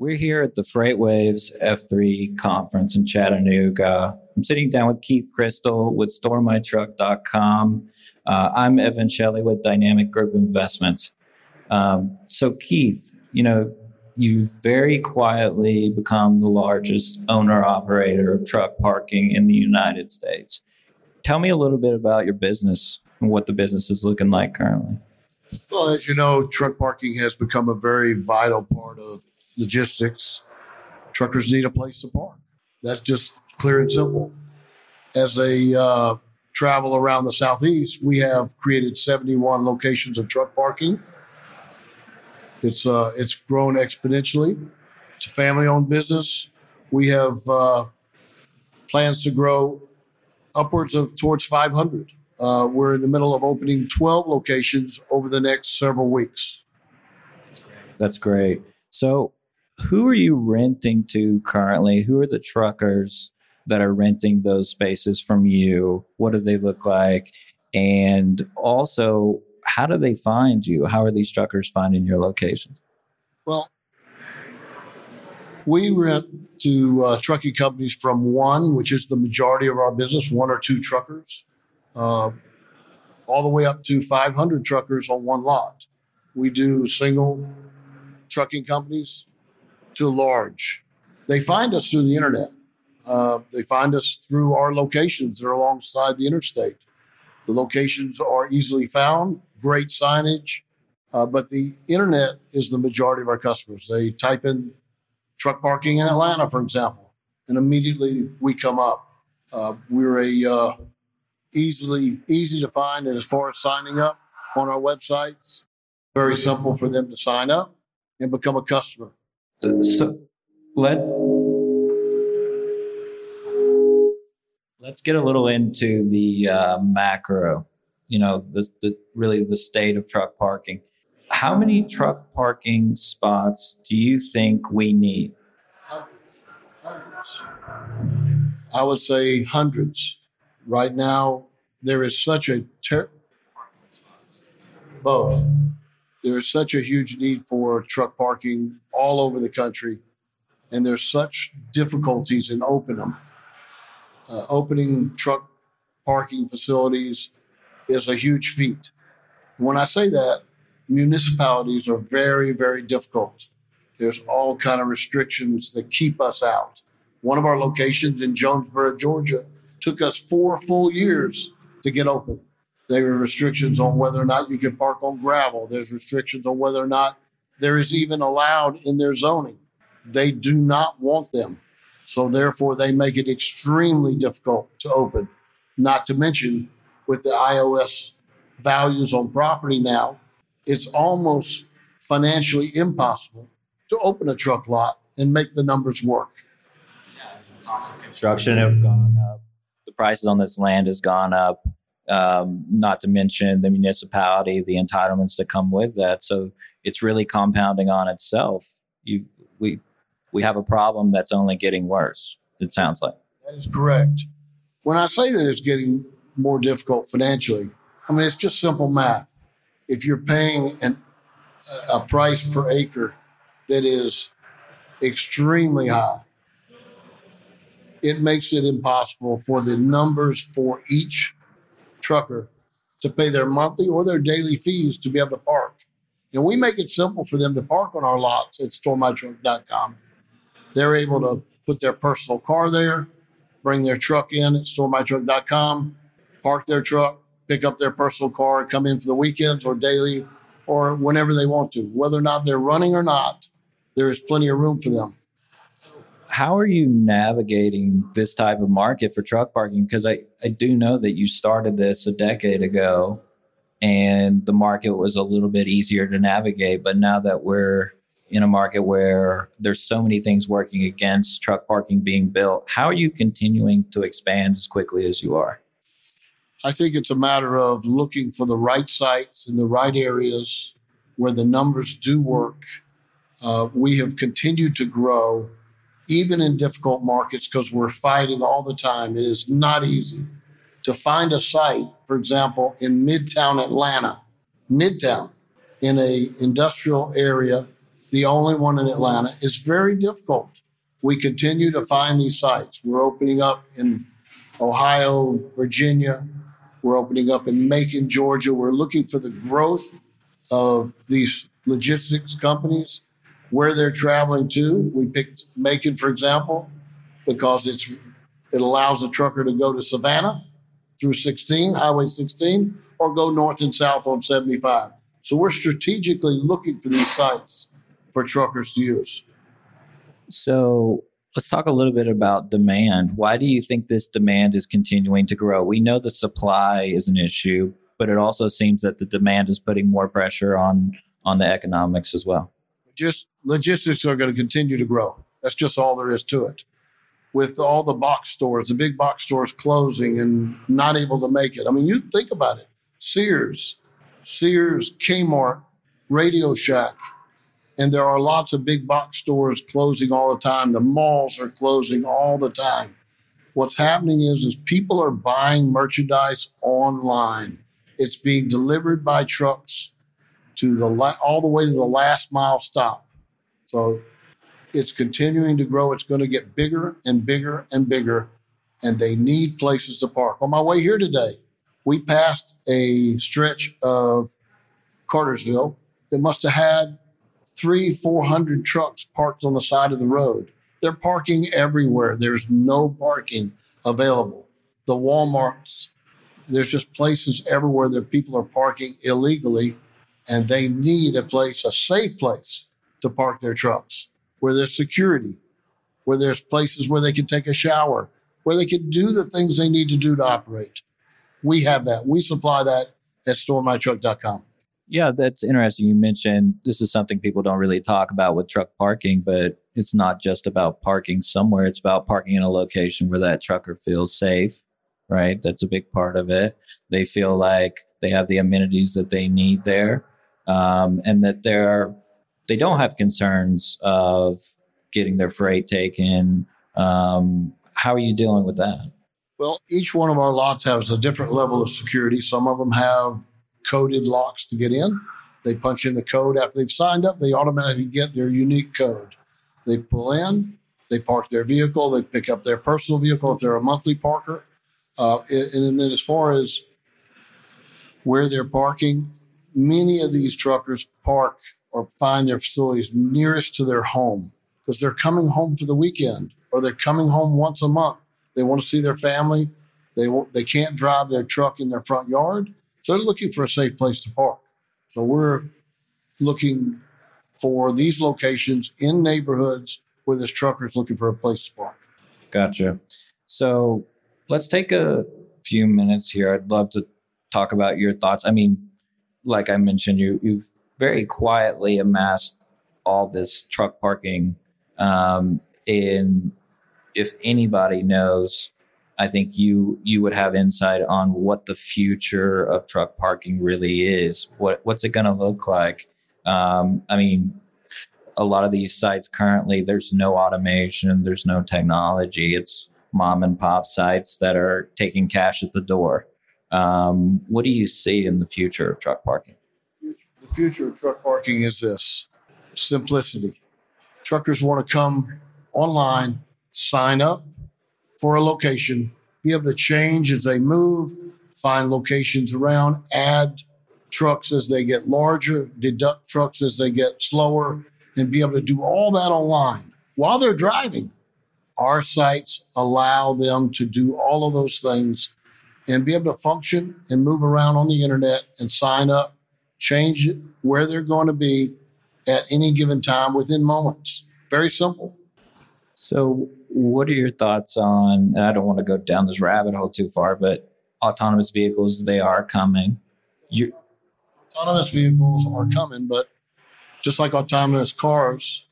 We're here at the FreightWaves F3 conference in Chattanooga. I'm sitting down with Keith Cristal with StoreMyTruck.com. Uh, I'm Evan Shelley with Dynamic Group Investments. Um, so, Keith, you know, you've very quietly become the largest owner operator of truck parking in the United States. Tell me a little bit about your business and what the business is looking like currently. Well, as you know, truck parking has become a very vital part of logistics. Truckers need a place to park. That's just clear and simple. As they uh, travel around the Southeast, we have created 71 locations of truck parking. It's, uh, it's grown exponentially. It's a family owned business. We have uh, plans to grow upwards of towards 500. Uh, we're in the middle of opening 12 locations over the next several weeks. That's great. So, who are you renting to currently? Who are the truckers that are renting those spaces from you? What do they look like? And also, how do they find you? How are these truckers finding your locations? Well, we rent to uh, trucking companies from one, which is the majority of our business, one or two truckers, uh, all the way up to 500 truckers on one lot. We do single trucking companies large. They find us through the internet. Uh, they find us through our locations that are alongside the interstate. The locations are easily found, great signage, uh, but the internet is the majority of our customers. They type in truck parking in Atlanta, for example, and immediately we come up. Uh, we're a uh, easily easy to find, and as far as signing up on our websites, very simple for them to sign up and become a customer. So let let's get a little into the uh, macro. You know, the, the really the state of truck parking. How many truck parking spots do you think we need? Hundreds. Hundreds. I would say hundreds. Right now, there is such a ter- both. There is such a huge need for truck parking all over the country, and there's such difficulties in opening them. Uh, opening truck parking facilities is a huge feat. When I say that, municipalities are very, very difficult. There's all kind of restrictions that keep us out. One of our locations in Jonesboro, Georgia, took us four full years to get open. There are restrictions on whether or not you can park on gravel. There's restrictions on whether or not there is even allowed in their zoning. They do not want them. So therefore, they make it extremely difficult to open. Not to mention with the iOS values on property now, it's almost financially impossible to open a truck lot and make the numbers work. Yeah, construction have gone up. The prices on this land has gone up. Um, not to mention the municipality, the entitlements that come with that. So it's really compounding on itself. You, we, we have a problem that's only getting worse. It sounds like that is correct. When I say that it's getting more difficult financially, I mean it's just simple math. If you're paying an, a price per acre that is extremely high, it makes it impossible for the numbers for each trucker to pay their monthly or their daily fees to be able to park. And we make it simple for them to park on our lots at storemytruck.com. They're able to put their personal car there, bring their truck in at storemytruck.com, park their truck, pick up their personal car, come in for the weekends or daily or whenever they want to. Whether or not they're running or not, there is plenty of room for them how are you navigating this type of market for truck parking? Because I, I do know that you started this a decade ago and the market was a little bit easier to navigate. But now that we're in a market where there's so many things working against truck parking being built, how are you continuing to expand as quickly as you are? I think it's a matter of looking for the right sites in the right areas where the numbers do work. Uh, we have continued to grow even in difficult markets, because we're fighting all the time. It is not easy to find a site, for example, in Midtown Atlanta, Midtown, in a industrial area the only one in Atlanta, is very difficult. We continue to find these sites. We're opening up in Ohio, Virginia. We're opening up in Macon, Georgia. We're looking for the growth of these logistics companies, where they're traveling to. We picked Macon, for example, because it's it allows the trucker to go to Savannah through 16, Highway 16, or go north and south on 75. So we're strategically looking for these sites for truckers to use. So let's talk a little bit about demand. Why do you think this demand is continuing to grow? We know the supply is an issue, but it also seems that the demand is putting more pressure on on the economics as well. Just logistics are going to continue to grow. That's just all there is to it. With all the box stores, the big box stores closing and not able to make it. I mean, you think about it. Sears, Sears, Kmart, Radio Shack, and there are lots of big box stores closing all the time. The malls are closing all the time. What's happening is, is people are buying merchandise online. It's being delivered by trucks to the la- all the way to the last mile stop. So it's continuing to grow. It's going to get bigger and bigger and bigger, and they need places to park. On my way here today, we passed a stretch of Cartersville that must have had three, 400 trucks parked on the side of the road. They're parking everywhere. There's no parking available. The Walmarts, there's just places everywhere that people are parking illegally, and they need a place, a safe place to park their trucks, where there's security, where there's places where they can take a shower, where they can do the things they need to do to operate. We have that. We supply that at storemytruck.com. Yeah, that's interesting. You mentioned this is something people don't really talk about with truck parking, but it's not just about parking somewhere. It's about parking in a location where that trucker feels safe, right? That's a big part of it. They feel like they have the amenities that they need there, um, and that they're they don't have concerns of getting their freight taken. Um, how are you dealing with that? Well, each one of our lots has a different level of security. Some of them have coded locks to get in. They punch in the code after they've signed up, they automatically get their unique code. They pull in, they park their vehicle, they pick up their personal vehicle if they're a monthly parker. Uh, and then as far as where they're parking, many of these truckers park or find their facilities nearest to their home because they're coming home for the weekend or they're coming home once a month. They want to see their family. They, they can't drive their truck in their front yard. So they're looking for a safe place to park. So we're looking for these locations in neighborhoods where this trucker is looking for a place to park. Gotcha. So let's take a few minutes here. I'd love to talk about your thoughts. I mean, like I mentioned, you you've very quietly amassed all this truck parking. Um, and if anybody knows I think you you would have insight on what the future of truck parking really is. What what's it going to look like? Um, I mean, a lot of these sites currently there's no automation, there's no technology. It's mom and pop sites that are taking cash at the door. Um, what do you see in the future of truck parking? The future of truck parking is this simplicity. Truckers want to come online, sign up, for a location, be able to change as they move, find locations around, add trucks as they get larger, deduct trucks as they get slower, and be able to do all that online while they're driving. Our sites allow them to do all of those things and be able to function and move around on the internet and sign up, change where they're going to be at any given time within moments. Very simple. So, what are your thoughts on? And I don't want to go down this rabbit hole too far, but autonomous vehicles they are coming. You, autonomous vehicles are coming, but just like autonomous cars,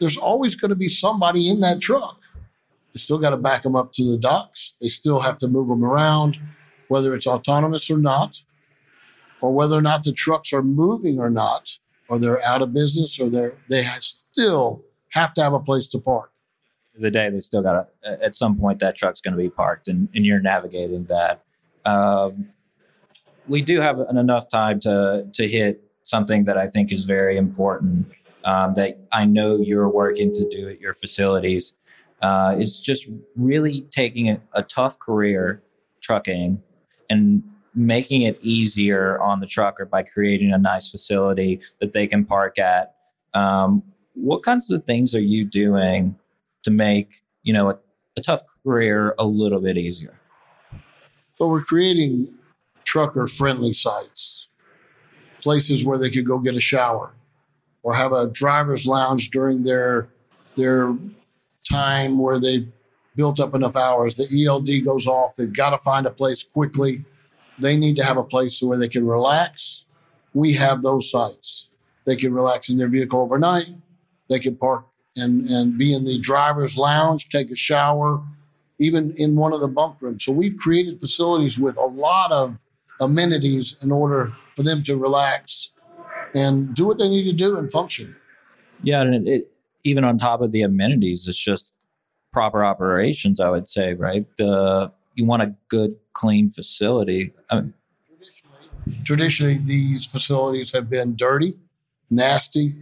there's always going to be somebody in that truck. They still got to back them up to the docks. They still have to move them around, whether it's autonomous or not, or whether or not the trucks are moving or not, or they're out of business, or they're they still have to have a place to park the day, they still got to, at some point, that truck's going to be parked and, and you're navigating that. Um, we do have enough time to, to hit something that I think is very important. um, that I know you're working to do at your facilities. Uh, is just really taking a, a tough career, trucking, and making it easier on the trucker by creating a nice facility that they can park at. Um, what kinds of things are you doing to make you know a, a tough career a little bit easier? But we're creating trucker friendly sites, places where they could go get a shower or have a driver's lounge during their their time where they've built up enough hours. The ELD goes off. They've got to find a place quickly. They need to have a place where they can relax. We have those sites. They can relax in their vehicle overnight. They can park and, and be in the driver's lounge, take a shower, even in one of the bunk rooms. So we've created facilities with a lot of amenities in order for them to relax and do what they need to do and function. Yeah, and it, even on top of the amenities, it's just proper operations. I would say, right? The you want a good, clean facility. I mean, Traditionally, these facilities have been dirty, nasty,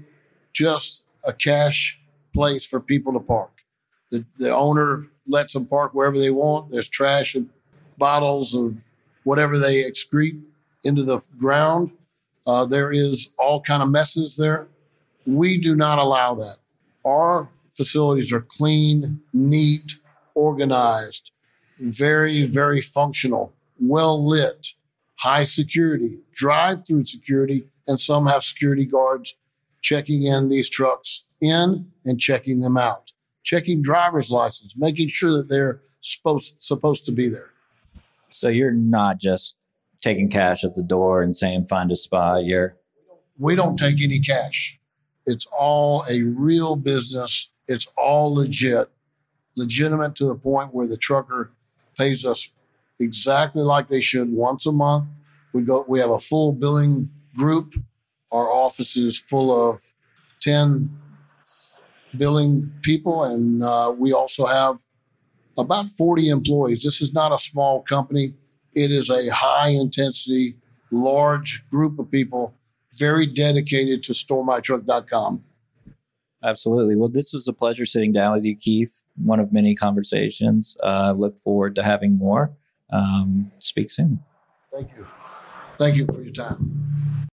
just a cash place for people to park. The, the owner lets them park wherever they want. There's trash and bottles of whatever they excrete into the ground. Uh, there is all kind of messes there. We do not allow that. Our facilities are clean, neat, organized, very, very functional, well lit, high security, drive through security, and some have security guards checking in these trucks in and checking them out, checking driver's license, making sure that they're supposed supposed to be there. so you're not just taking cash at the door and saying find a spot. You're We don't take any cash. It's all a real business. It's all legit, legitimate to the point where the trucker pays us exactly like they should once a month. We go. We have a full billing group. Our office is full of ten billing people, and uh, we also have about forty employees. This is not a small company. It is a high intensity, large group of people, very dedicated to StoreMyTruck.com. Absolutely. Well, this was a pleasure sitting down with you, Keith. One of many conversations. Uh, look forward to having more. Um, speak soon. Thank you. Thank you for your time.